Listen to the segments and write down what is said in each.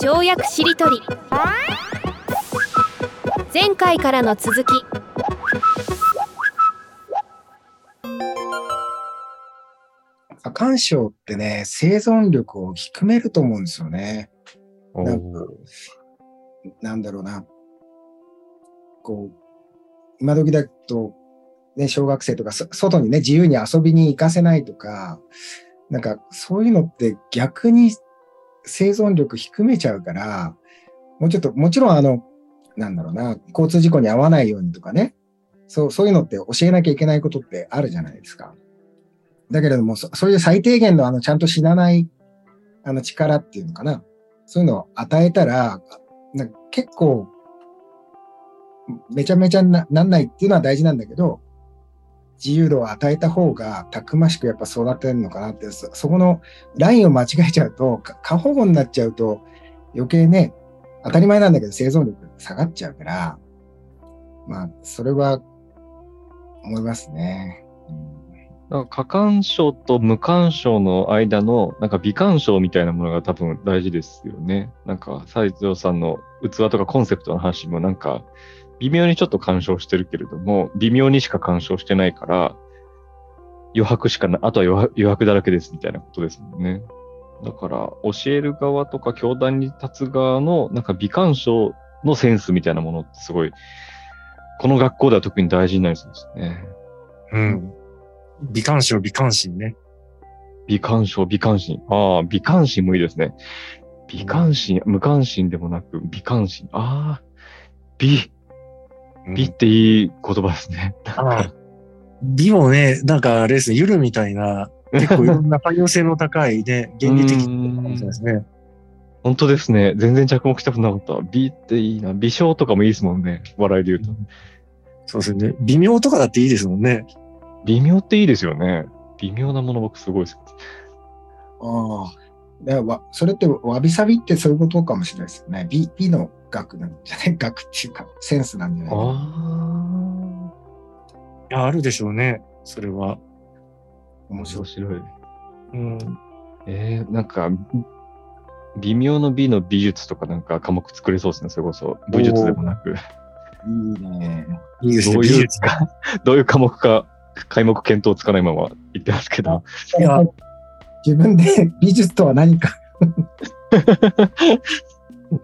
跳躍しりとり前回からの続き干渉ってね、生存力を低めると思うんですよね。なんかなんだろうな。こう、今時だと、ね、小学生とか、そ外にね、自由に遊びに行かせないとか、なんかそういうのって逆に生存力低めちゃうから、もうちょっと、もちろんあの、なんだろうな、交通事故に遭わないようにとかね、そう、そういうのって教えなきゃいけないことってあるじゃないですか。だけれども、そそういう最低限のあの、ちゃんと死なないあの力っていうのかな。そういうのを与えたら、な結構、めちゃめちゃななんないっていうのは大事なんだけど、自由度を与えた方がたくましくやっぱ育てるのかなってそ、このラインを間違えちゃうと、過保護になっちゃうと余計ね、当たり前なんだけど生存力下がっちゃうから、まあ、それは思いますね。なんか過干渉と無干渉の間の、なんか微干渉みたいなものが多分大事ですよね。なんか西条さんの器とかコンセプトの話もなんか、微妙にちょっと干渉してるけれども、微妙にしか干渉してないから、余白しかな、あとは余白だらけですみたいなことですもんね。だから、教える側とか教団に立つ側の、なんか微干渉のセンスみたいなものってすごい、この学校では特に大事になりそうですね。うん。美観賞、美観心ね。美観賞、美観心。ああ、美観心もいいですね。美観心、無関心でもなく、美観心。ああ、美。美っていい言葉ですね。ああ美もね、なんかあれですね、ゆるみたいな、結構いろんな汎用性の高いね、原理的なかもしれないですね。本当ですね。全然着目したことなかった。美っていいな。美少とかもいいですもんね。笑いで言うと。そうですね。微妙とかだっていいですもんね。微妙っていいですよね。微妙なもの僕すごい好き。ああ。それってわびさびってそういうことかもしれないですよね。美美の学なんじゃない？学っていうかセンスなんじゃない？かな。いや、あるでしょうね。それは。面白い。うん。えー、なんか、微妙の美の美術とかなんか科目作れそうですね、それこそ。武術でもなく。いいね。いいですね。どういうか、どういう科目か開目検討つかないまま言ってますけど。いや、自分で美術とは何か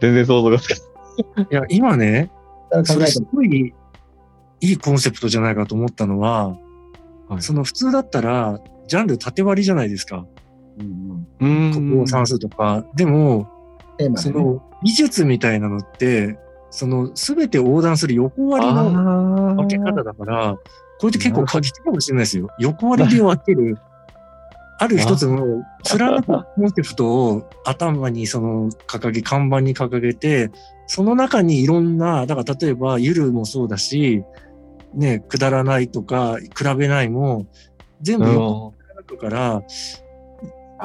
全然想像がつかない。いや、今ね、それすごいいいコンセプトじゃないかと思ったのは、はい、その普通だったら、ジャンル縦割りじゃないですか。うん、国語算数とか。でも、ね、その美術みたいなのって、その全て横断する横割りの分け方だから、これって結構過激かもしれないですよ。横割りで分ける。ある一つの貫くコンセプトを頭にその掲げ、看板に掲げて、その中にいろんな、だから例えばゆるもそうだし、ね、くだらないとか、比べないも、全部横貫くから、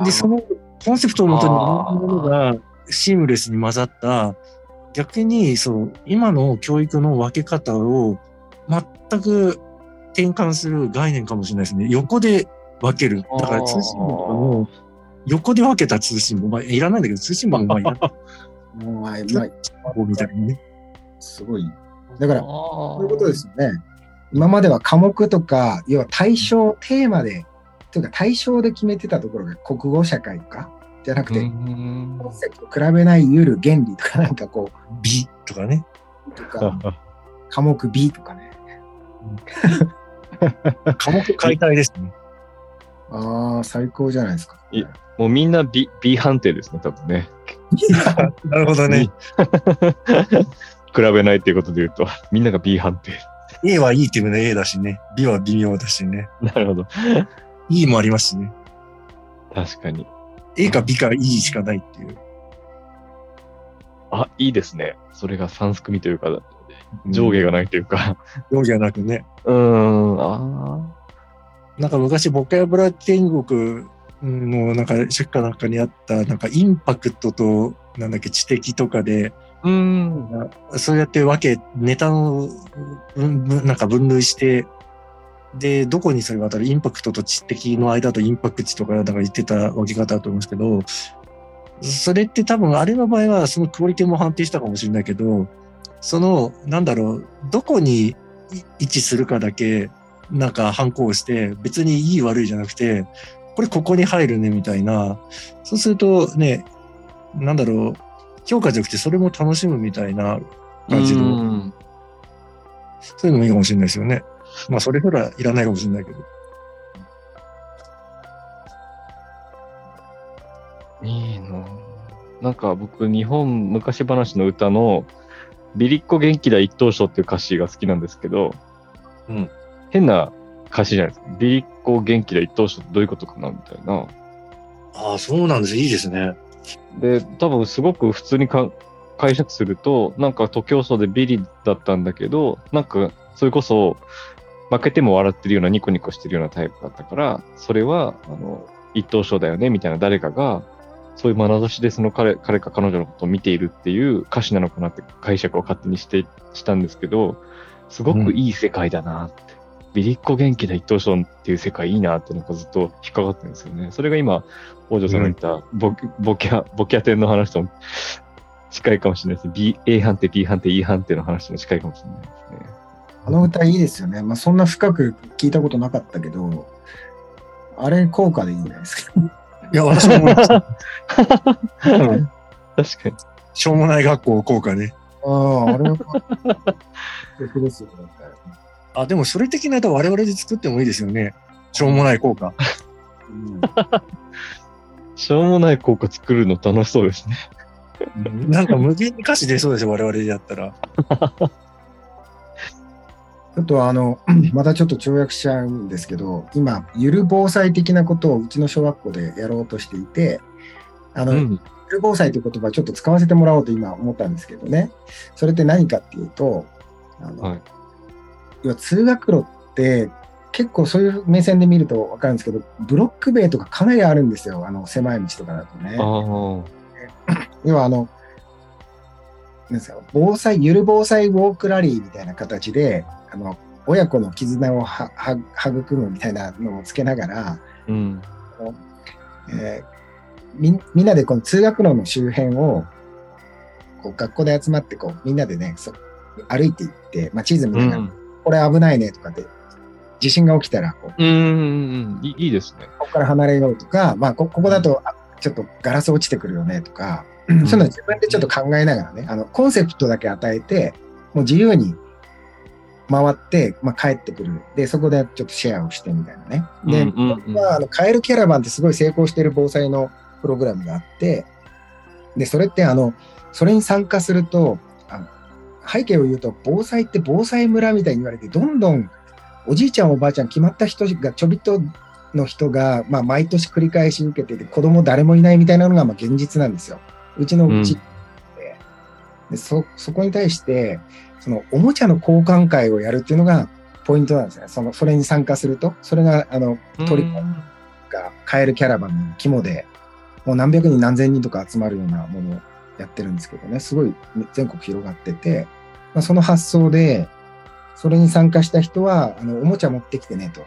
で、そのコンセプトをもとにいろんなものがシームレスに混ざった、逆に、そう、今の教育の分け方を全く転換する概念かもしれないですね。横で分ける。だから通信簿とかも、横で分けた通信簿、まあ、いらないんだけど、通信簿もまあいらない。もう、まあ、みたいなね。すごい。だから、そういうことですよね。今までは科目とか、要は対象、テーマで、というか対象で決めてたところが国語社会とか、じゃなくて、コンセプト比べないゆる原理とかなんかこう、美とかね。とか、科目 B とかね。科目解体ですね。ああ、最高じゃないですか。いもうみんな B, B 判定ですね、多分ね。なるほどね。比べないっていうことで言うと、みんなが B 判定。A はいいっていうのは A だしね。B は微妙だしね。なるほど。E もありますしね。確かに。A か B か E しかないっていう。あ、いいですね。それが3組というか、上下がないというか。上下がなくね。うん、ああ。なんか昔、ボキャブラ天国のなんか、出荷なんかにあった、なんかインパクトと、なんだっけ、知的とかで、うん、そうやって分け、ネタの、なんか分類して、で、どこにそれが当たるインパクトと知的の間とインパクトとかなんか言ってた分け方だと思うんですけど、それって多分あれの場合はそのクオリティも判定したかもしれないけど、その、なんだろう、どこに位置するかだけ、なんか反抗して、別にいい悪いじゃなくて、これここに入るねみたいな、そうするとね、なんだろう、評価じゃなくてそれも楽しむみたいな感じの、そういうのもいいかもしれないですよね。まあそれほらいらないかもしれないけど。いいななんか僕、日本昔話の歌の、ビリッコ元気だ一等賞っていう歌詞が好きなんですけど、うん。変な歌詞じゃないですか。ビリッコ元気だ一等賞ってどういうことかなみたいな。ああ、そうなんです。いいですね。で、多分すごく普通にか解釈すると、なんか徒競走でビリだったんだけど、なんかそれこそ負けても笑ってるようなニコニコしてるようなタイプだったから、それは、あの、一等賞だよねみたいな誰かがそういう眼差しでその彼彼か彼女のことを見ているっていう歌詞なのかなって解釈を勝手にしてしたんですけど、すごくいい世界だなっビリッコ元気な一等賞っていう世界いいなってなんかずっと引っかかってるんですよね。それが今、王女さんが言ったボ,、ボキャ、ボキャテンの話と近いかもしれないです。B、A 判定、B 判定、E 判定の話と近いかもしれないですね。あの歌いいですよね。まあそんな深く聞いたことなかったけど、あれ効果でいいんじゃないですか？いや、私も思いました。確かに。しょうもない学校効果ね。ああ、あれは、ですよね。あ、でもそれ的な歌我々で作ってもいいですよね。しょうもない効果。うん、しょうもない効果作るの楽しそうですね。なんか無限に歌詞出そうですよ、我々でやったら。ちょっとあの、またちょっと跳躍しちゃうんですけど、今、ゆる防災的なことをうちの小学校でやろうとしていて、あの、うん、ゆる防災という言葉ちょっと使わせてもらおうと今思ったんですけどね。それって何かっていうと、あの、はい、要は通学路って結構そういう目線で見ると分かるんですけど、ブロック塀とかかなりあるんですよ。あの、狭い道とかだとね。要はあの、なんですか、防災、ゆる防災ウォークラリーみたいな形で、あの親子の絆をはは育むみたいなのをつけながら、うんえー、みみんなでこの通学路の周辺をこう学校で集まってこうみんなでねそ歩いていって、まあ、地図見ながら、うん、これ危ないねとかで地震が起きたらこう、うんうんいいですね。ここから離れようとか、まあ、こここだとちょっとガラス落ちてくるよねとか、そういうの自分でちょっと考えながらねあのコンセプトだけ与えてもう自由に回って、まあ、帰ってくる。で、そこでちょっとシェアをしてみたいなね。で、うんうんうん、まあ、あの、カエルキャラバンってすごい成功している防災のプログラムがあって、で、それってあの、それに参加すると、背景を言うと、防災って防災村みたいに言われて、どんどんおじいちゃんおばあちゃん決まった人がちょびっとの人が、まあ、毎年繰り返し受けてて、子供誰もいないみたいなのがまあ現実なんですよ。うちのうち、うん、でそそこに対して、そのおもちゃの交換会をやるっていうのがポイントなんですね。その、それに参加すると、それが、あの、鳥がカエルキャラバンの肝で、もう何百人何千人とか集まるようなものをやってるんですけどね、すごい全国広がってて、まあ、その発想で、それに参加した人は、あの、おもちゃ持ってきてねと。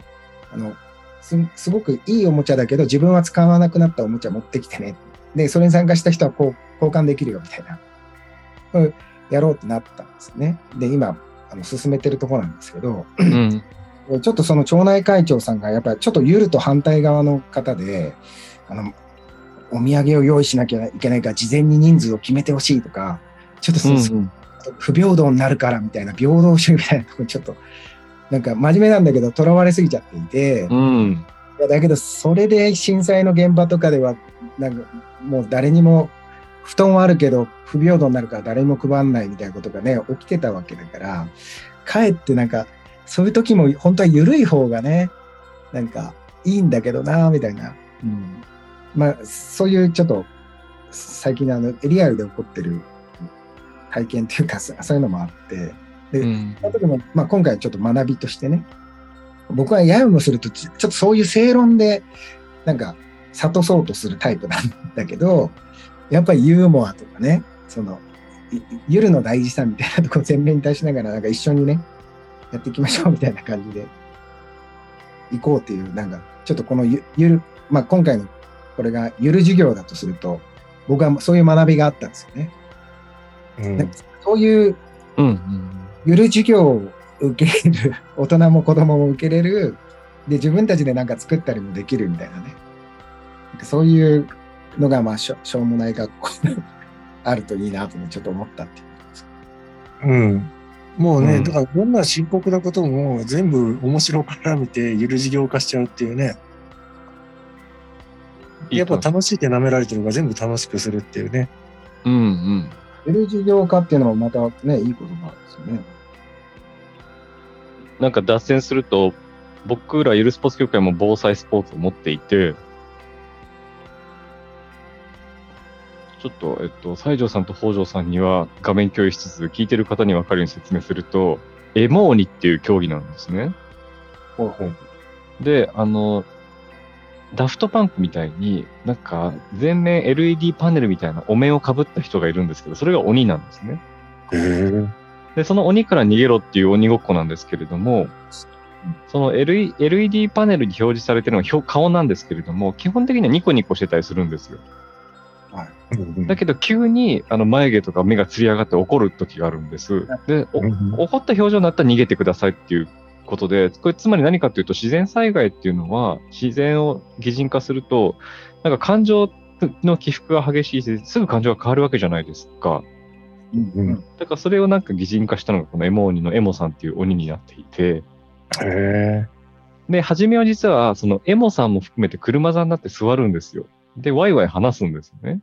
あの、すすごくいいおもちゃだけど、自分は使わなくなったおもちゃ持ってきてね。で、それに参加した人はこう交換できるよみたいな。やろうってなったんですね。で、今、あの進めてるところなんですけど、うん、ちょっとその町内会長さんがやっぱりちょっとゆると反対側の方で、あの、お土産を用意しなきゃいけないから事前に人数を決めてほしいとか、ちょっとそう、うんうん、不平等になるからみたいな平等主義みたいなところちょっと、なんか真面目なんだけど、とらわれすぎちゃっていて、うん、だけど、それで震災の現場とかでは、なんかもう誰にも布団はあるけど不平等になるから誰も配んないみたいなことがね、起きてたわけだから、かえってなんか、そういう時も本当は緩い方がね、なんかいいんだけどな、みたいな。うん。まあ、そういうちょっと、最近あの、リアルで起こってる体験っていうか、そういうのもあって、で、うん、その時も、まあ今回ちょっと学びとしてね、僕はややもすると、ちょっとそういう正論で、なんか、諭そうとするタイプなんだけど、やっぱりユーモアとかね、その、ゆるの大事さみたいなところ全面に対しながら、なんか一緒にね、やっていきましょうみたいな感じで、行こうっていう、なんか、ちょっとこのゆゆる、まあ今回のこれがゆる授業だとすると、僕はそういう学びがあったんですよね。うん、そういう、ゆる授業を受ける、大人も子供も受けれる、で、自分たちでなんか作ったりもできるみたいなね。そういうのが、まあしょ、しょうもない学校あるといいなとちょっと思ったっていううん。もうね、うん、だからどんな深刻なことも全部面白から見てゆる事業化しちゃうっていうね。やっぱ楽しいって舐められてるから全部楽しくするっていうね。うんうん。ゆる事業化っていうのもまたね、いい言葉ですよね。なんか脱線すると、僕らゆるスポーツ協会も防災スポーツを持っていて、ちょっと、えっと、西条さんと北条さんには画面共有しつつ、聞いてる方に分かるように説明すると、エモーニっていう競技なんですね。ほうほうで、あの、ダフトパンクみたいに、なんか、全面 LED パネルみたいなお面をかぶった人がいるんですけど、それが鬼なんですね。で、その鬼から逃げろっていう鬼ごっこなんですけれども、その LED パネルに表示されてるのが顔なんですけれども、基本的にはニコニコしてたりするんですよ。はい、だけど急にあの眉毛とか目がつり上がって怒る時があるんです。で、怒った表情になったら逃げてくださいっていうことで、これつまり何かというと自然災害っていうのは自然を擬人化すると、なんか感情の起伏が激しいし、すぐ感情が変わるわけじゃないですか。うんうん、だからそれをなんか擬人化したのがこのエモ鬼のエモさんっていう鬼になっていて。へで、初めは実はそのエモさんも含めて車座になって座るんですよ。で、ワイワイ話すんですよね。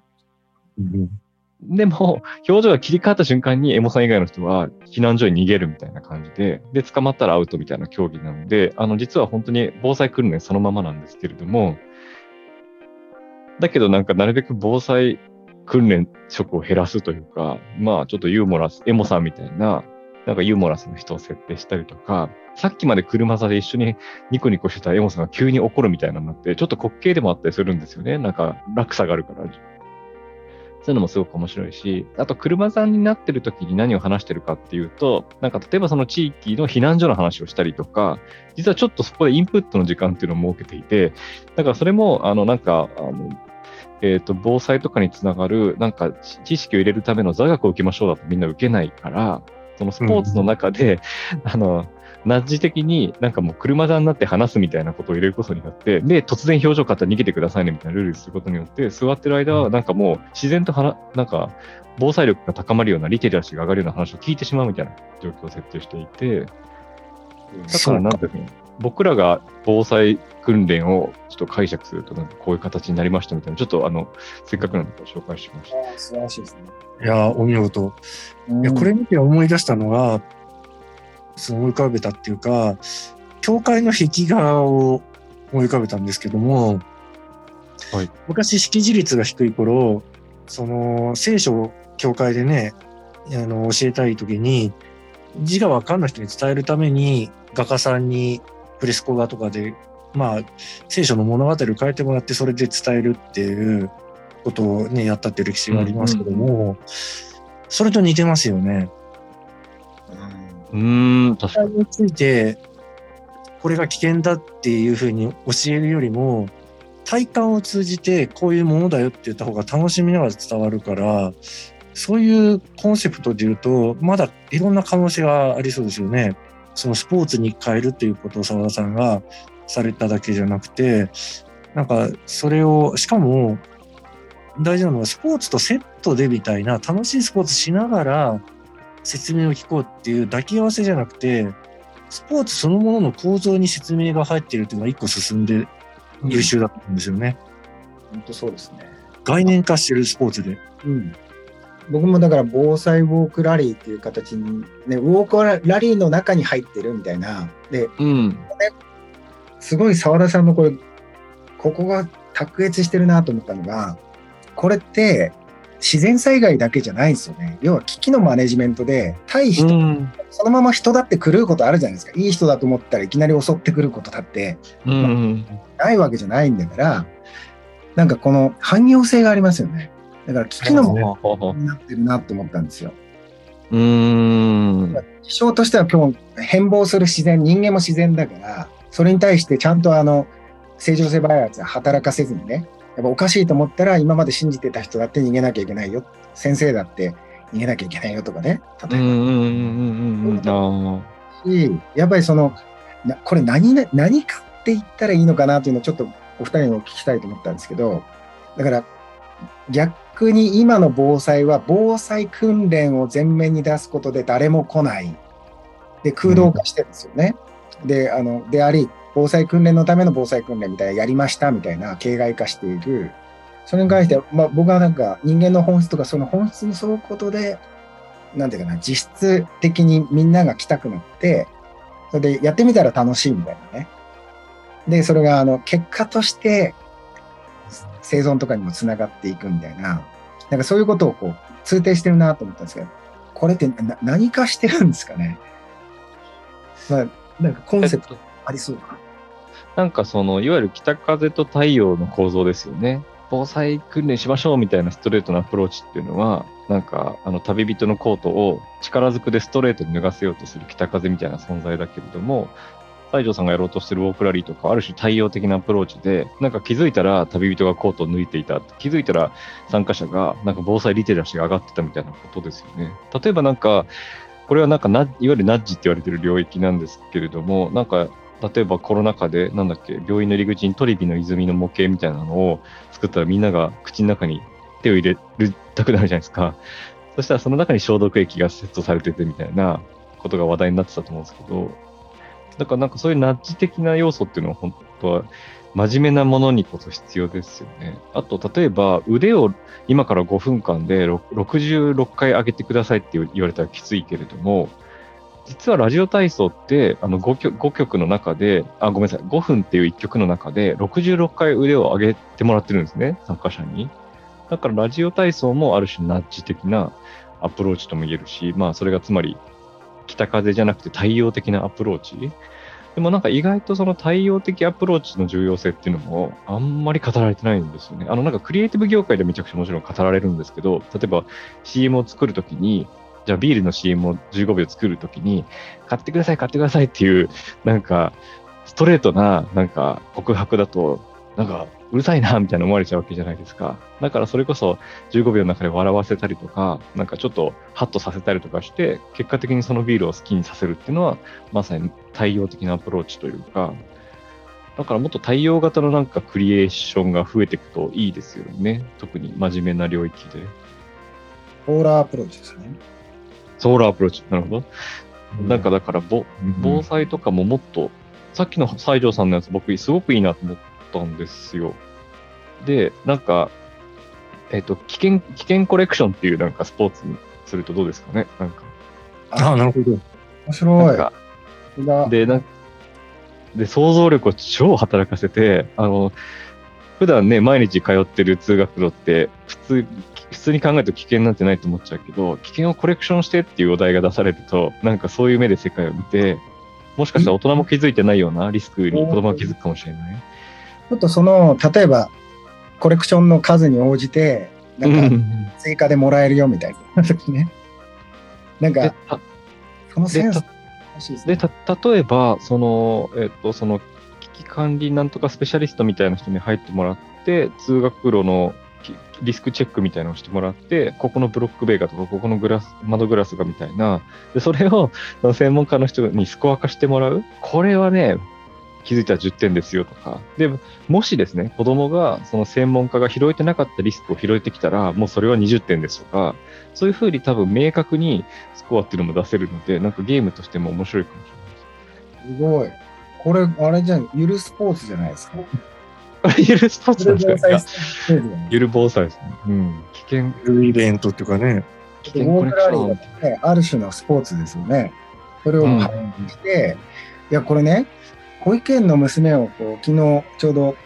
うん、でも、表情が切り替わった瞬間にエモさん以外の人は避難所に逃げるみたいな感じで、で、捕まったらアウトみたいな競技なので、あの、実は本当に防災訓練そのままなんですけれども、だけどなんかなるべく防災訓練職を減らすというか、まあちょっとユーモラス、エモさんみたいな、なんかユーモラスの人を設定したりとか、さっきまで車座で一緒にニコニコしてたエモさんが急に怒るみたいなのって、ちょっと滑稽でもあったりするんですよね。なんか落差があるから。そういうのもすごく面白いし、あと車座になってる時に何を話してるかっていうと、なんか例えばその地域の避難所の話をしたりとか、実はちょっとそこでインプットの時間っていうのを設けていて、だからそれも、あの、なんか、あの、えっ、ー、と、防災とかにつながる、なんか知識を入れるための座学を受けましょうだとみんな受けないから、そのスポーツの中で、うん、あの、ナッジ的になんかもう車座になって話すみたいなことを入れることによって、で、突然表情変わったら逃げてくださいねみたいなルールにすることによって、座ってる間はなんかもう自然とはなんか防災力が高まるようなリテラシーが上がるような話を聞いてしまうみたいな状況を設定していて、だからなんていうの僕らが防災訓練をちょっと解釈すると、なんかこういう形になりましたみたいな、ちょっとあの、せっかくなので紹介しました。素晴らしいですね。いや、お見事。いや、これ見て思い出したのが、思い浮かべたっていうか、教会の壁画を思い浮かべたんですけども、はい、昔識字率が低い頃、その聖書を教会でね、あの教えたい時に、字がわかんない人に伝えるために画家さんにプレスコ画とかで、まあ、聖書の物語を変えてもらってそれで伝えるっていうことをね、やったっていう歴史がありますけども、うんうん、それと似てますよね。うん、確かに。ついて、これが危険だっていうふうに教えるよりも、体感を通じてこういうものだよって言った方が楽しみながら伝わるから、そういうコンセプトで言うと、まだいろんな可能性がありそうですよね。そのスポーツに変えるっていうことを澤田さんがされただけじゃなくて、なんかそれを、しかも大事なのはスポーツとセットでみたいな楽しいスポーツしながら説明を聞こうっていう抱き合わせじゃなくて、スポーツそのものの構造に説明が入っているというのが一個進んで優秀だったんですよね。うん、本当そうですね。概念化してるスポーツで。うん。僕もだから防災ウォークラリーっていう形に、ね、ウォークラリーの中に入ってるみたいな。で、うん、ね、すごい澤田さんのこれ、ここが卓越してるなと思ったのが、これって自然災害だけじゃないんですよね。要は危機のマネジメントで、対人、うん、そのまま人だって狂うことあるじゃないですか。いい人だと思ったらいきなり襲ってくることだって、うん、まあ、ないわけじゃないんだから、なんかこの汎用性がありますよね。だから危機のもになってるなと思ったんですよ。うん。気象としては今日変貌する自然、人間も自然だから、それに対してちゃんとあの、正常性バイアス働かせずにね、やっぱおかしいと思ったら、今まで信じてた人だって逃げなきゃいけないよ。先生だって逃げなきゃいけないよとかね。例えば。うんうんうんうんし、やっぱりその、なこれ何、何かって言ったらいいのかなというのをちょっとお二人にお聞きしたいと思ったんですけど、だから逆に今の防災は防災訓練を前面に出すことで誰も来ない。で、空洞化してるんですよね。うん、で、あの、であり、防災訓練のための防災訓練みたいな、やりましたみたいな、形骸化している。それに関しては、まあ、僕はなんか人間の本質とかその本質に沿うことで、なんていうかな、実質的にみんなが来たくなって、それでやってみたら楽しいみたいなね。で、それがあの結果として生存とかにもつながっていくみたいな、なんかそういうことをこう通底してるなと思ったんですけど、これって何かしてるんですかねまあ、なんかコンセプトありそうかな。なんかその、いわゆる北風と太陽の構造ですよね。防災訓練しましょうみたいなストレートなアプローチっていうのは、なんか、あの、旅人のコートを力ずくでストレートに脱がせようとする北風みたいな存在だけれども、西条さんがやろうとしてるウォークラリーとか、ある種太陽的なアプローチで、なんか気づいたら旅人がコートを脱いでいた。気づいたら参加者がなんか防災リテラシーが上がってたみたいなことですよね。例えばなんか、これはなんか、いわゆるナッジって言われてる領域なんですけれども、なんか、例えばコロナ禍で、なんだっけ、病院の入り口にトリビの泉の模型みたいなのを作ったらみんなが口の中に手を入れるたくなるじゃないですか。そしたらその中に消毒液がセットされててみたいなことが話題になってたと思うんですけど、だからなんかそういうナッジ的な要素っていうのは本当は真面目なものにこそ必要ですよね。あと、例えば腕を今から5分間で66回上げてくださいって言われたらきついけれども、実はラジオ体操ってあの 5, 曲 ,5 曲の中で、あ、ごめんなさい、5分っていう1曲の中で66回腕を上げてもらってるんですね、参加者に。だからラジオ体操もある種ナッジ的なアプローチとも言えるし、まあそれがつまり北風じゃなくて太陽的なアプローチ。でもなんか意外とその太陽的アプローチの重要性っていうのもあんまり語られてないんですよね。あのなんかクリエイティブ業界でめちゃくちゃもちろん語られるんですけど、例えば CM を作るときに、じゃあビールの CM を15秒作るときに、買ってください、買ってくださいっていう、なんかストレートななんか告白だと、なんかうるさいな、みたいな思われちゃうわけじゃないですか。だからそれこそ15秒の中で笑わせたりとか、なんかちょっとハッとさせたりとかして、結果的にそのビールを好きにさせるっていうのは、まさに太陽的なアプローチというか、だからもっと太陽型のなんかクリエーションが増えていくといいですよね。特に真面目な領域で。ソーラーアプローチですね。ソーラーアプローチ。なるほど。うん、なんかだから防、防災とかももっと、さっきの西条さんのやつ僕すごくいいなと思ったんですよ。で、なんか、えっ、ー、と、危険、危険コレクションっていうなんかスポーツにするとどうですかね？なんか。ああ、なるほど。面白い。なで、なんで、想像力を超働かせて、あの、普段ね、毎日通ってる通学路って、普通、普通に考えると危険なんてないと思っちゃうけど、危険をコレクションしてっていうお題が出されると、なんかそういう目で世界を見て、もしかしたら大人も気づいてないようなリスクに子供が気づくかもしれない。ちょっとその、例えば、コレクションの数に応じて、なんか、追加でもらえるよみたいな。時ね。なんか、そのセンスで、た、例えば、その、えっと、その、危機管理なんとかスペシャリストみたいな人に入ってもらって、通学路のリスクチェックみたいなのをしてもらって、ここのブロック塀がとか、ここのグラス、窓グラスがみたいな、で、それを 専門家の人にスコア化してもらう。これはね、気づいたら10点ですよとか。で、もしですね、子供がその専門家が拾えてなかったリスクを拾えてきたら、もうそれは20点ですとか、そういうふうに多分明確にスコアっていうのも出せるので、なんかゲームとしても面白いかもしれないす。ごい。これ、あれじゃん、ゆるスポーツじゃないですか。ゆるスポーツなんですかゆる防災ですね。うん。危険。ゆるイベントっていうかね。危険コレクション。ね、ある種のスポーツですよね。それを発揮して、うん、いや、これね、保育園の娘をこう昨日ちょうど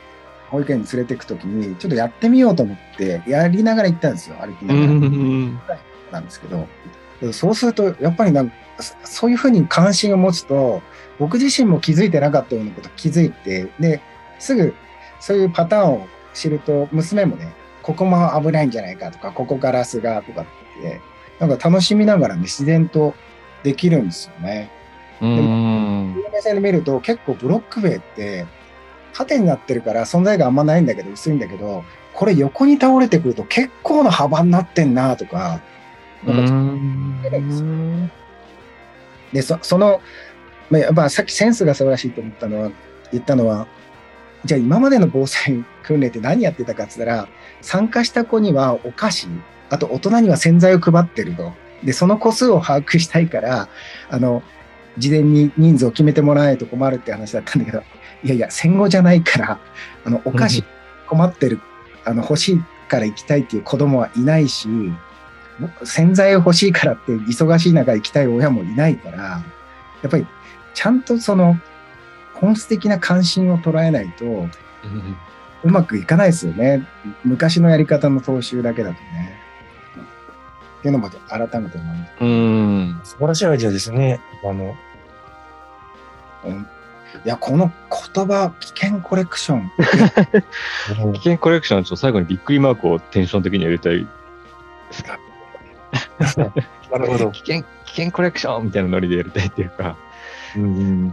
保育園に連れていくときに、ちょっとやってみようと思って、やりながら行ったんですよ、歩きながら。なんですけど、そうすると、やっぱりなんか、そういうふうに関心を持つと、僕自身も気づいてなかったようなこと気づいて、で、すぐそういうパターンを知ると、娘もね、ここも危ないんじゃないかとか、ここガラスがとかって、なんか楽しみながらね、自然とできるんですよね。でも、目線で見ると結構ブロック塀って縦になってるから存在感あんまないんだけど、薄いんだけど、これ横に倒れてくると結構な幅になってんなとか、なんかでそその、まあ、やっぱさっきセンスが素晴らしいと思ったのは言ったのはじゃあ今までの防災訓練って何やってたかっつったら参加した子にはお菓子あと大人には洗剤を配ってると。でその個数を把握したいからあの事前に人数を決めてもらわないと困るって話だったんだけどいやいや戦後じゃないからあのお菓子困ってるあの欲しいから行きたいっていう子供はいないし洗剤欲しいからって忙しい中行きたい親もいないから、やっぱりちゃんとその本質的な関心を捉えないと、うまくいかないですよね。昔のやり方の踏襲だけだとね。っていうのも改めて思います。うん。素晴らしいアイデアですね。あの、うん、いや、この言葉、危険コレクション。危険コレクション、ちょっと最後にびっくりマークをテンション的に入れたいですか？なるほど。危険、危険コレクションみたいなノリでやりたいっていうか。うん、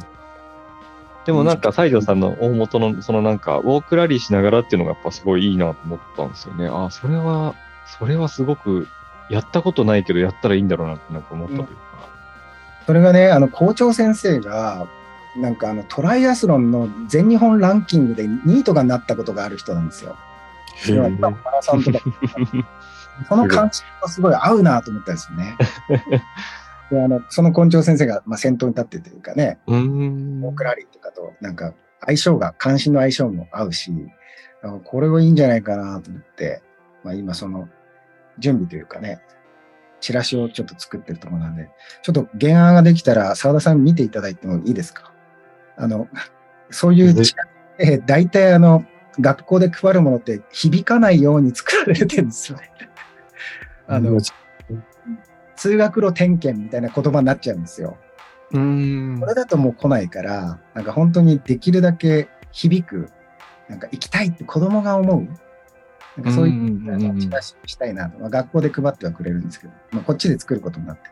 でもなんか西条さんの大元のそのなんかウォークラリーしながらっていうのがやっぱすごいいいなと思ったんですよね。ああ、それは、それはすごくやったことないけどやったらいいんだろうなってなんか思ったというか。うん、それがね、あの校長先生がなんかあのトライアスロンの全日本ランキングで2位とかになったことがある人なんですよ。マラソンとか その感じがすごい合うなと思ったんですよね。であのその根性先生が、まあ、先頭に立ってというかね、オークラリーとかとなんか相性が、関心の相性も合うし、これはいいんじゃないかなと思って、まあ、今その準備というかね、チラシをちょっと作ってるところなんで、ちょっと原案ができたら澤田さん見ていただいてもいいですか？あの、そういうチラシで、大体あの、学校で配るものって響かないように作られてるんですよね。あの、通学路点検みたいな言葉になっちゃうんですよ。うんこれだともう来ないから、なんか本当にできるだけ響く、なんか行きたいって子供が思う、なんかそういうチラシしたいなと、まあ、学校で配ってはくれるんですけど、まあ、こっちで作ることになってて。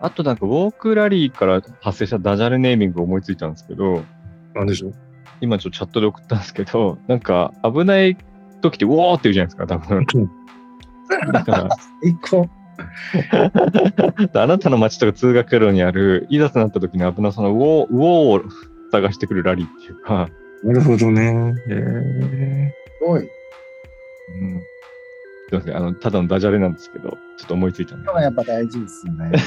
あとなんかウォークラリーから発生したダジャレネーミングを思いついたんですけど、なんでしょう？今ちょっとチャットで送ったんですけど、なんか危ない時ってウォーって言うじゃないですか、多分。だから。最高。あなたの街とか通学路にある、いざとなった時に危なそうなウォー、ウォーを探してくるラリーっていうか。なるほどね。へえ。すごい。うん。すいません。あの、ただのダジャレなんですけど、ちょっと思いついたんで。やっぱ大事ですよね。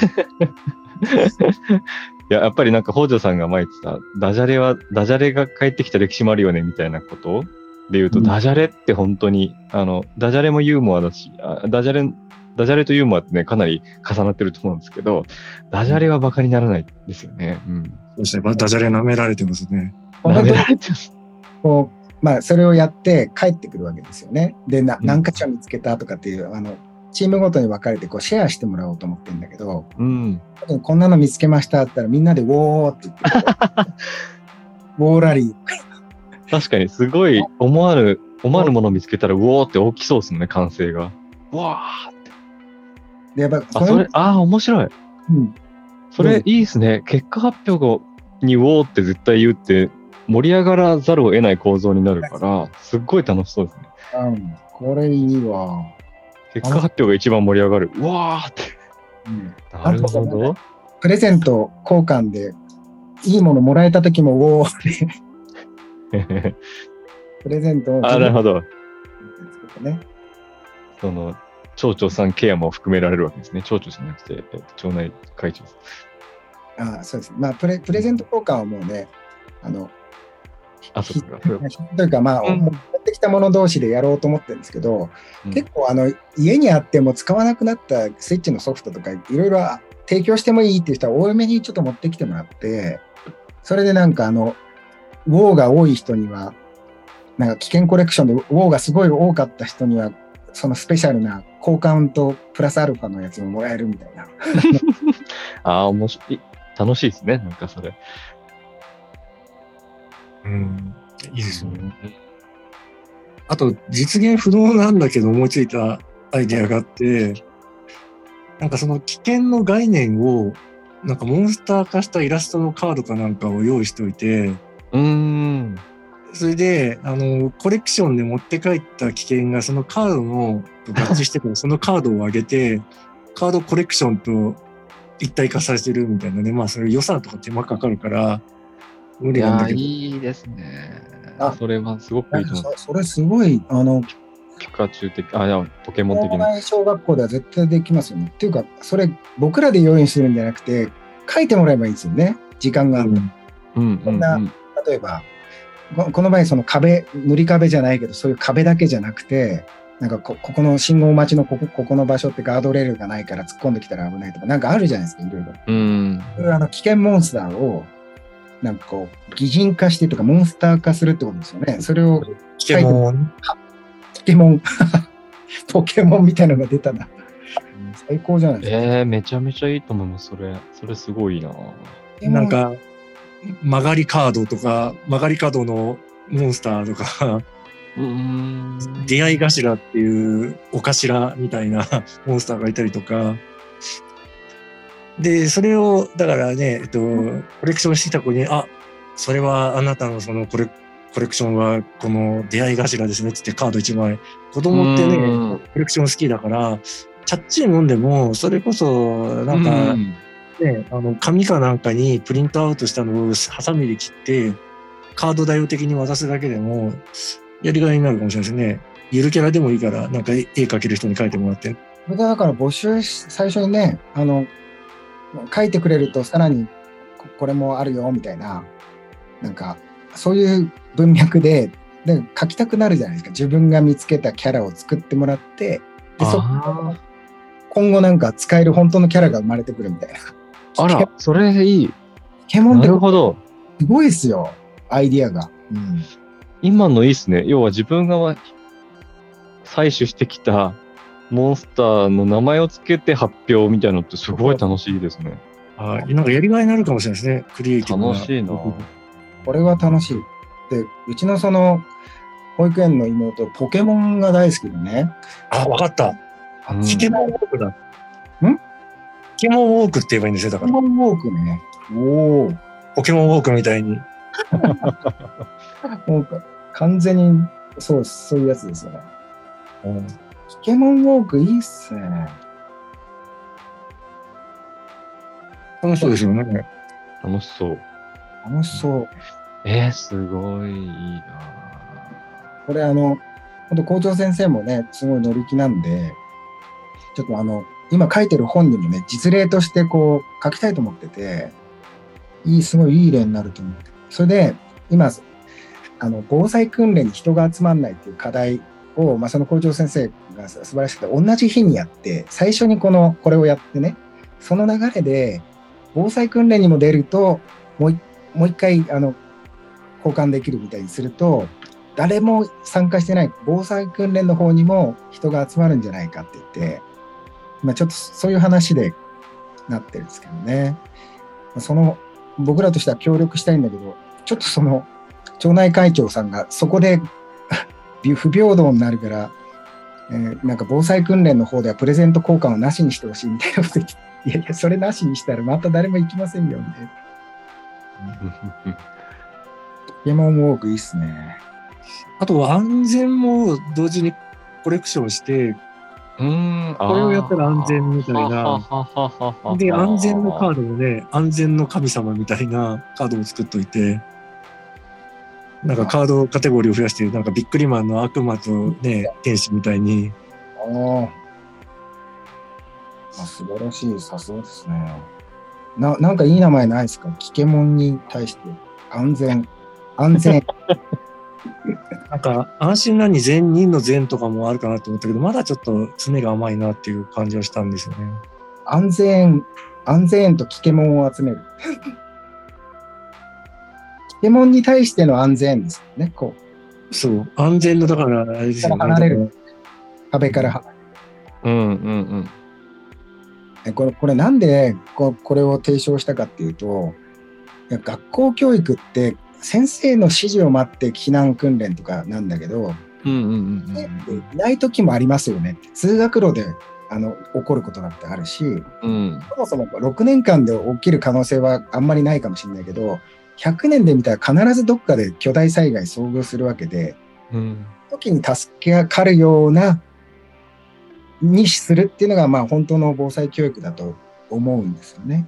いや、やっぱりなんか北条さんが前言ってた、ダジャレは、ダジャレが帰ってきた歴史もあるよね、みたいなことで言うと、うん、ダジャレって本当に、あの、ダジャレもユーモアだし、あダジャレ、ダジャレとユーモアってね、かなり重なってると思うんですけど、ダジャレは馬鹿にならないですよね。うん。そうですね。ダジャレ舐められてますね。舐められてます。こう、まあ、それをやって帰ってくるわけですよね。で、な何か所見つけたとかっていう、あの、チームごとに分かれてこうシェアしてもらおうと思ってるんだけど、うん、こんなの見つけましたって言ったらみんなでウォーって言って、ウォーラリー。確かに、すごい思わぬ、思わぬものを見つけたら、うおーって大きそうですね、歓声が。うわー。で、やっぱあ、それ、ああ、面白い。うん。それ、いいですね。結果発表後に、ウォーって絶対言うって、盛り上がらざるを得ない構造になるから、すっごい楽しそうですね。うん、これいいわ。結果発表が一番盛り上がる。うわーって。うん、なるほど。プレゼント交換で、いいものもらえた時も、おーって。プレゼントを。あ、なるほど。ね。その、町長さんケアも含められるわけですね。町長じゃなくて、えっと、町内会長あそうです。まあプレ、プレゼント交換はもうね、あの、あ、そうか。というか、まあ、うん、持ってきたもの同士でやろうと思ってるんですけど、うん、結構、あの、家にあっても使わなくなったスイッチのソフトとか、いろいろ提供してもいいっていう人は多めにちょっと持ってきてもらって、それでなんか、あの、ウォーが多い人には、なんか危険コレクションでウォーがすごい多かった人には、そのスペシャルな交換とプラスアルファのやつももらえるみたいな。ああ、面白い。楽しいですね、なんかそれ。うん、いいですよね。あと、実現不能なんだけど思いついたアイデアがあって、なんかその危険の概念を、なんかモンスター化したイラストのカードかなんかを用意しておいて、うん。それで、あの、コレクションで持って帰った危険が、そのカードのと合致してから、そのカードを上げて、カードコレクションと一体化させてるみたいなね、まあ、それ予算とか手間かかるから、無理なんだけど。いいですね。あ、それはすごくいいと思う。それすごい、あの、ピカチュウ的、あ、いや、ポケモン的な。小学校では絶対できますよね。っていうか、それ、僕らで用意するんじゃなくて、書いてもらえばいいですよね。時間がある。うん。こんな、例えば、この場合、その壁、塗り壁じゃないけど、そういう壁だけじゃなくて、なんかこ、ここの信号待ちのここ、ここの場所ってガードレールがないから突っ込んできたら危ないとか、なんかあるじゃないですか、いろいろ。うん。あの、危険モンスターを、なんかこう、擬人化してとか、モンスター化するってことですよね。それを。ポケモン。ポケモン。ポケモンみたいなのが出たな。最高じゃないですか。えー、めちゃめちゃいいと思います、それ。それすごいな。なんか、曲がりカードとか、曲がり角のモンスターとか、うん。出会い頭っていうお頭みたいな モンスターがいたりとか、で、それを、だからね、えっと、コレクションしてた子に、あ、それはあなたのそのコレコレクションはこの出会い頭ですねってカード1枚。子供ってね、コレクション好きだから、チャッチー飲んでも、それこそ、なんか、ね、あの、紙かなんかにプリントアウトしたのをハサミで切って、カード代用的に渡すだけでも、やりがいになるかもしれないですね。ゆるキャラでもいいから、なんか絵描ける人に描いてもらって。だから募集し、最初にね、あの、書いてくれるとさらにこれもあるよみたいな、なんか、そういう文脈で、で書きたくなるじゃないですか。自分が見つけたキャラを作ってもらって、でそ今後なんか使える本当のキャラが生まれてくるみたいな。あら、それいい。ケモンなるほど。すごいですよ、アイディアが。うん、今のいいっすね。要は自分が採取してきたモンスターの名前をつけて発表みたいなのってすごい楽しいですね。はい。なんかやりがいになるかもしれないですね。クリエイティブ楽しいな。これは楽しい。で、うちのその、保育園の妹、ポケモンが大好きでね。あ、わかった。ポケモンウォークだ。ケモンウォークって言えばいいんですよ、だから。ポケモンウォークね。おお。ポケモンウォークみたいに。もう完全に、そう、そういうやつですよね。うんポケモンウォークいいっすね。楽しそうですよね。楽しそう。楽しそう。えー、すごいいいなこれあの、本当校長先生もね、すごい乗り気なんで、ちょっとあの、今書いてる本にもね、実例としてこう書きたいと思ってて、いい、すごいいい例になると思って。それで、今、あの、防災訓練に人が集まんないっていう課題を、まあ、その校長先生が素晴らしくて、同じ日にやって、最初にこの、これをやってね、その流れで、防災訓練にも出ると、もうもう一回、あの、交換できるみたいにすると、誰も参加してない防災訓練の方にも人が集まるんじゃないかって言って、まあ、ちょっとそういう話でなってるんですけどね。その、僕らとしては協力したいんだけど、ちょっとその、町内会長さんがそこで 不平等になるから、えー、なんか防災訓練の方ではプレゼント交換をなしにしてほしいみたいなこと言って、いやいや、それなしにしたらまた誰も行きませんよ、みたいな。ポケモンウォークいいっすね。あと安全も同時にコレクションして、うんこれをやったら安全みたいな。で、安全のカードもね、安全の神様みたいなカードを作っといて、なんかカードカテゴリーを増やして、なんかビックリマンの悪魔とね、天使みたいに。ああ。素晴らしい、さすがですね。な、なんかいい名前ないですか？キケモンに対して。安全。安全。なんか、安心なに善人の善とかもあるかなと思ったけど、まだちょっと常が甘いなっていう感じはしたんですよね。安全、安全とキケモンを集める。ケモンに対しての安全ですよね、こう。そう、安全の、だから、あれですよね。離れる。壁から離れる。うんうんうん。これ、これなんでここれを提唱したかっていうと、学校教育って先生の指示を待って避難訓練とかなんだけど、うんうんうんいない時もありますよね。通学路であの起こることだってあるし、うん、そもそも6年間で起きる可能性はあんまりないかもしれないけど、100年で見たら必ずどっかで巨大災害遭遇するわけで、うん、時に助けがかるようなにするっていうのが、まあ、本当の防災教育だと思うんですよね。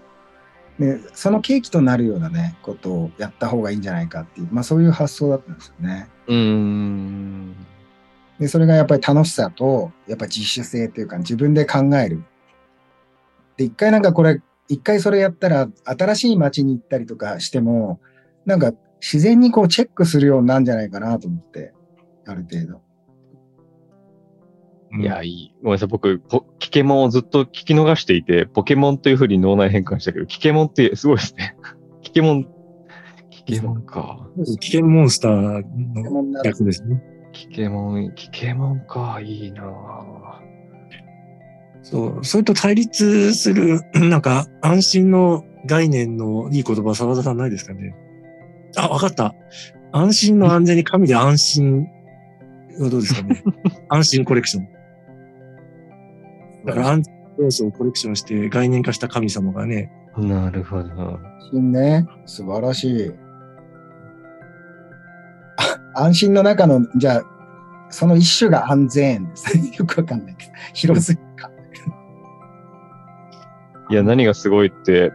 で、その契機となるようなね、ことをやった方がいいんじゃないかっていう、まあそういう発想だったんですよね。うん。で、それがやっぱり楽しさと、やっぱ自主性というか、自分で考える。で、一回なんかこれ、一回それやったら、新しい街に行ったりとかしても、なんか自然にこうチェックするようになるんじゃないかなと思って、ある程度。いや、いい。ごめんなさい。僕、キケモンをずっと聞き逃していて、ポケモンというふうに脳内変換したけど、キケモンってすごいですね。キケモン、キケモンか。キケモンスターの役ですね。キケモン、キケモンか。いいなそう、それと対立する、なんか、安心の概念のいい言葉、沢田さんないですかね？あ、わかった。安心の安全に神で安心はどうですかね？安心コレクション。だから安心要素をコレクションして概念化した神様がね。なるほど。安心ね。素晴らしい。安心の中の、じゃあ、その一種が安全です。よくわかんないけど。広すぎか。いや、何がすごいって、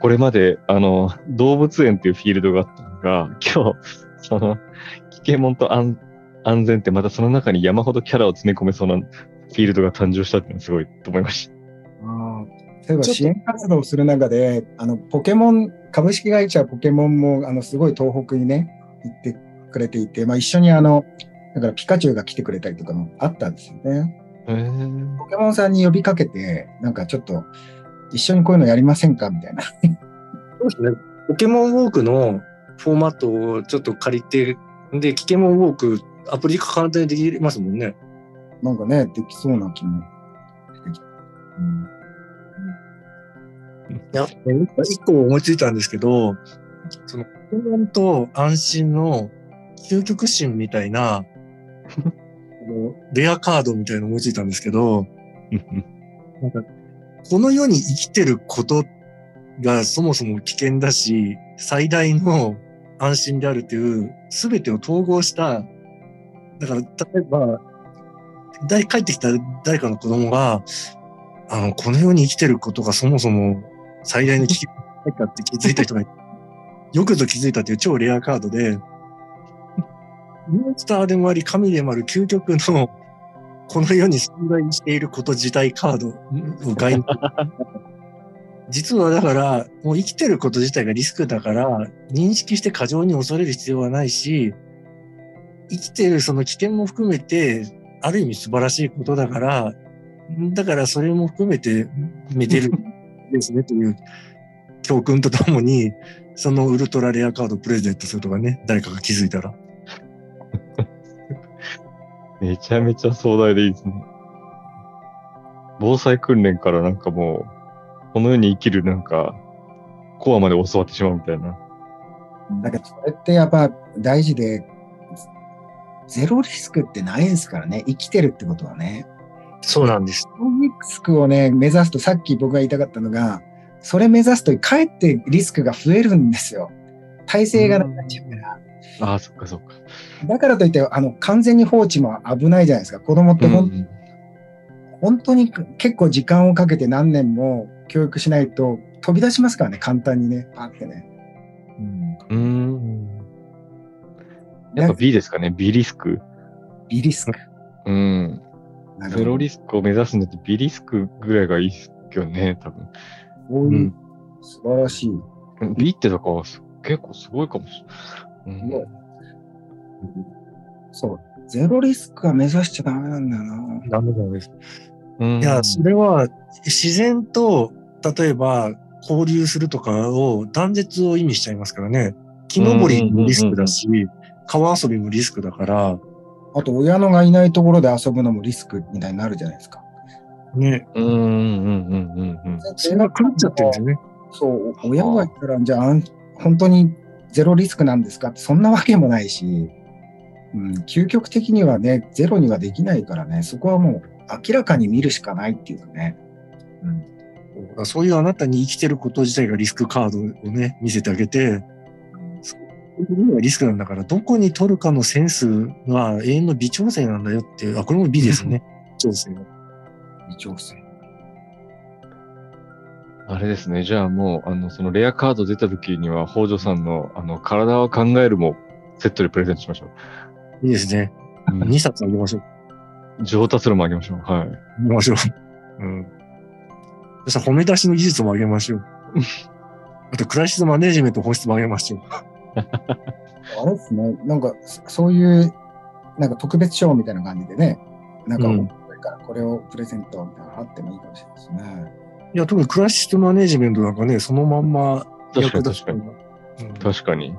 これまで、あの、動物園っていうフィールドがあったのが、今日、その、キケモンと安安全ってまたその中に山ほどキャラを詰め込めそうなフィールドが誕生したっていうのはすごいと思いました。あ例えば支援活動をする中で、あの、ポケモン、株式会社ポケモンも、あの、すごい東北にね、行ってくれていて、まあ一緒にあの、だからピカチュウが来てくれたりとかもあったんですよね。ポケモンさんに呼びかけて、なんかちょっと、一緒にこういうのやりませんか？みたいな。そうですね。ポケモンウォークのフォーマットをちょっと借りて、で、キケモンウォークアプリ化簡単にできますもんね。なんかね、できそうな気もしてきた。うん。いや、一個思いついたんですけど、その、不安と安心の究極心みたいな、レアカードみたいなの思いついたんですけど、なんかこの世に生きてることがそもそも危険だし、最大の安心であるという、すべてを統合しただから、例えば、誰帰ってきた誰かの子供が、あの、この世に生きてることがそもそも最大の危機ないかって気づいた人がい よくぞ気づいたという超レアカードで、モンスターでもあり、神でもある究極の、この世に存在していること自体カードを概念。実はだから、もう生きてること自体がリスクだから、認識して過剰に恐れる必要はないし、生きてるその危険も含めて、ある意味素晴らしいことだから、だからそれも含めて見てるですねという教訓とともに、そのウルトラレアカードをプレゼントするとかね、誰かが気づいたら。めちゃめちゃ壮大でいいですね。防災訓練からなんかもう、この世に生きるなんか、コアまで教わってしまうみたいな。なんかそれってやっぱ大事で、ゼロリスクってないですからね。生きてるってことはね。そうなんです。リスクをね、目指すと、さっき僕が言いたかったのが、それ目指すと、かえってリスクが増えるんですよ。体制がなくなっちゃうから。ああ、そっかそっか。だからといって、あの、完全に放置も危ないじゃないですか。子供って本,、うん本当に結構時間をかけて何年も教育しないと飛び出しますからね、簡単にね、パってね。うん。うんやっぱ B ですかね、B リスク？B リスク。うん。ゼロリスクを目指すんだって B リスクぐらいがいいっすけどね、多分。こういう、うん、素晴らしい。B ってだから結構すごいかもしれない。うん、そう。ゼロリスクは目指しちゃダメなんだよな。ダメダメです。いや、それは自然と、例えば交流するとかを断絶を意味しちゃいますからね。木登りのリスクだし、川遊びもリスクだから。あと、親のがいないところで遊ぶのもリスクみたいになるじゃないですか。ね。うん、うん、うん、うん。それが狂っちゃってるんですよね。そう、親がいたら、じゃあ、本当にゼロリスクなんですかって、そんなわけもないし、うん、究極的にはね、ゼロにはできないからね、そこはもう明らかに見るしかないっていうかね。うん、そういうあなたに生きてること自体がリスクカードをね、見せてあげて、リスクなんだから、どこに取るかのセンスは永遠の微調整なんだよっていう、あ、これも美ですね。調整微調整。あれですね。じゃあもう、あの、そのレアカード出た時には、北条さんの、あの、体を考えるもセットでプレゼントしましょう。いいですね。うん、2冊あげましょう。上達路もあげましょう。はい。あげましょう。うん。そしたら褒め出しの技術もあげましょう。あと、クライシスマネジメント本質もあげましょう。あれですね。なんか、そういう、なんか特別賞みたいな感じでね、なんか、うん、からこれをプレゼントみたいなのあってもいいかもしれないですね。いや、特にクラシックマネジメントなんかね、そのまんま確かに確かに。うん、確かに。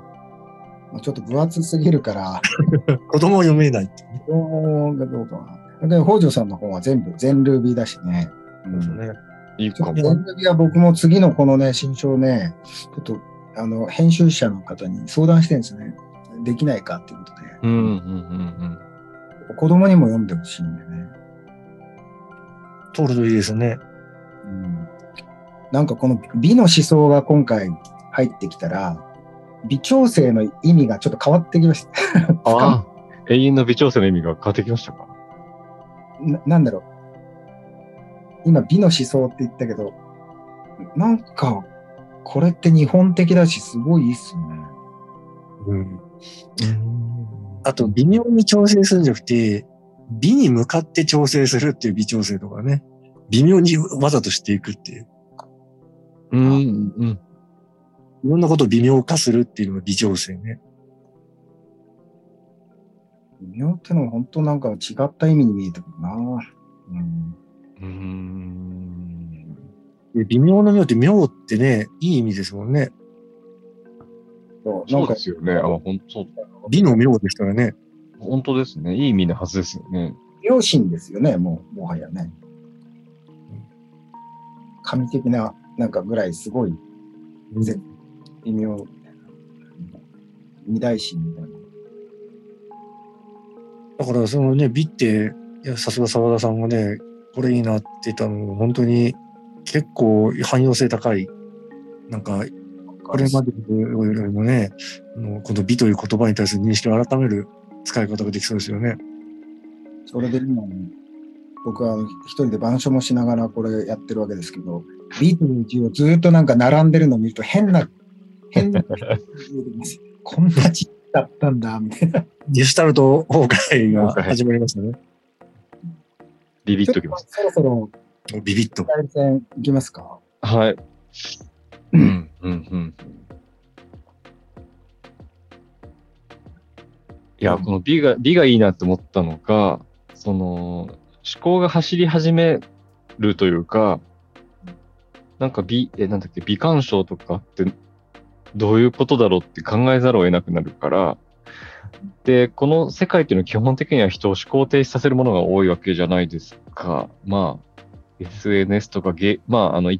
ちょっと分厚すぎるから。子供読めないって、ね。子供がどうかな。で、北条さんの本は全部全ルービーだしね。うん、ね。いいかも。全ルービーは僕も次のこのね、新書ね、ちょっと、あの、編集者の方に相談してるんですよね。できないかっていうことで。うんうんうんうん。子供にも読んでほしいんでね。通るといいですね。うん。なんかこの美の思想が今回入ってきたら、微調整の意味がちょっと変わってきました。ああ、永遠の微調整の意味が変わってきましたか？ななんだろう。今、美の思想って言ったけど、なんか、これって日本的だし、すごいいいっすよね。うん。あと、微妙に調整するんじゃなくて、美に向かって調整するっていう微調整とかね。微妙にわざとしていくっていう。うん、うん。いろんなことを微妙化するっていうのが微調整ね。微妙ってのは本当なんか違った意味に見えたけどな。うん。うん微妙な妙って妙ってね、いい意味ですもんね。そうそうですよね。あ、本当美の妙ですからね。本当ですね。いい意味のはずですよね。良心ですよね、もう、もはやね。神的な、なんかぐらいすごい、微妙、二大心みたいな。だからそのね、美って、いやさすが澤田さんがね、これいいなって言ったの本当に結構汎用性高い、なんか、これまでよりもね、この美という言葉に対する認識を改める使い方ができそうですよね。それで今、僕は一人で板書もしながらこれやってるわけですけど、ビートの字をずっとなんか並んでるのを見ると変な、変な、こんな字だったんだ、みたいな。ディスタルト崩壊が始まりましたね。ビビッときます。そろそろ、ビビッと。対戦いきますか？はい。うん、うん、うん。いや、この美が、美がいいなって思ったのが、その、思考が走り始めるというか、なんか美、え、なんだっけ、美鑑賞とかってどういうことだろうって考えざるを得なくなるから、で、この世界っていうのは基本的には人を思考停止させるものが多いわけじゃないですか。まあ、SNS とかゲ、まあ、あの、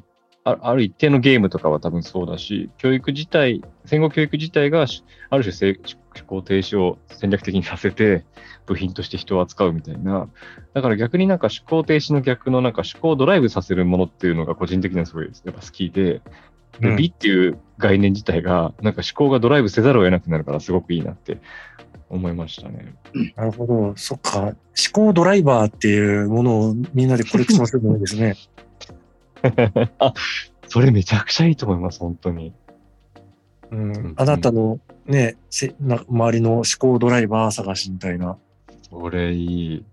ある一定のゲームとかは多分そうだし、教育自体、戦後教育自体がある種思考停止を戦略的にさせて、部品として人を扱うみたいな。だから逆になんか思考停止の逆のなんか思考をドライブさせるものっていうのが個人的にはすごいやっぱ好きで、で、美っていう概念自体が、なんか思考がドライブせざるを得なくなるからすごくいいなって思いましたね。なるほど。そっか。思考ドライバーっていうものをみんなでコレクションするのですね。あ、それめちゃくちゃいいと思います、本当に。うん、あなたのね、せな周りの思考ドライバー探しみたいな。それいい。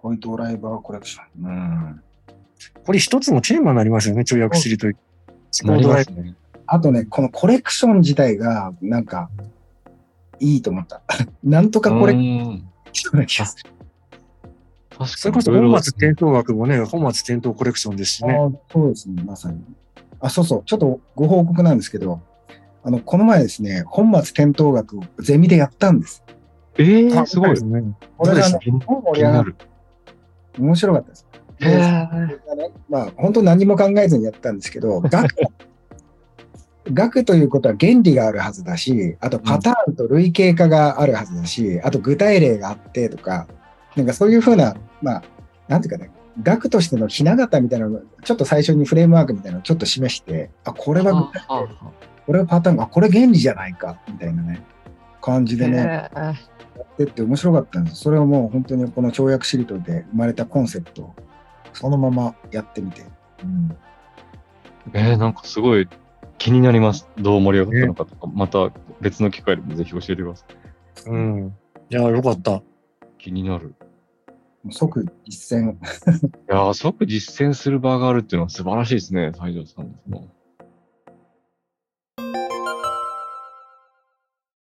思考ドライバーコレクション。うん。これ一つのテーマになりますよね、跳躍しりという。思考ドライバー。ね、あとね、このコレクション自体が、なんか、いいと思った。なんとかコレクションな気がする。それこそ本末転倒学もね、本末転倒コレクションですしね。そうですね、まさに。あ、そうそう、ちょっとご報告なんですけど、あの、この前ですね、本末転倒学をゼミでやったんです。ええー、すごいですね。これがね、盛り上がる。面白かったです。へえ。まあ、本当何も考えずにやったんですけど、学学ということは原理があるはずだし、あとパターンと類型化があるはずだし、あと具体例があってとか、なんかそういうふうな、まあ、なんていうかね、額としてのひな形みたいなのちょっと最初にフレームワークみたいなのをちょっと示してあこれはこれはパターンあこれ原理じゃないかみたいなね感じでねやってって面白かったんです。それをもう本当にこの跳躍しりとりで生まれたコンセプトをそのままやってみて、うん、えー、なんかすごい気になります。どう盛り上がったのかとか、また別の機会でもぜひ教えてください。うん。いや、よかった。気になる。即実践。いや、即実践する場があるっていうのは素晴らしいですね、西条さんの。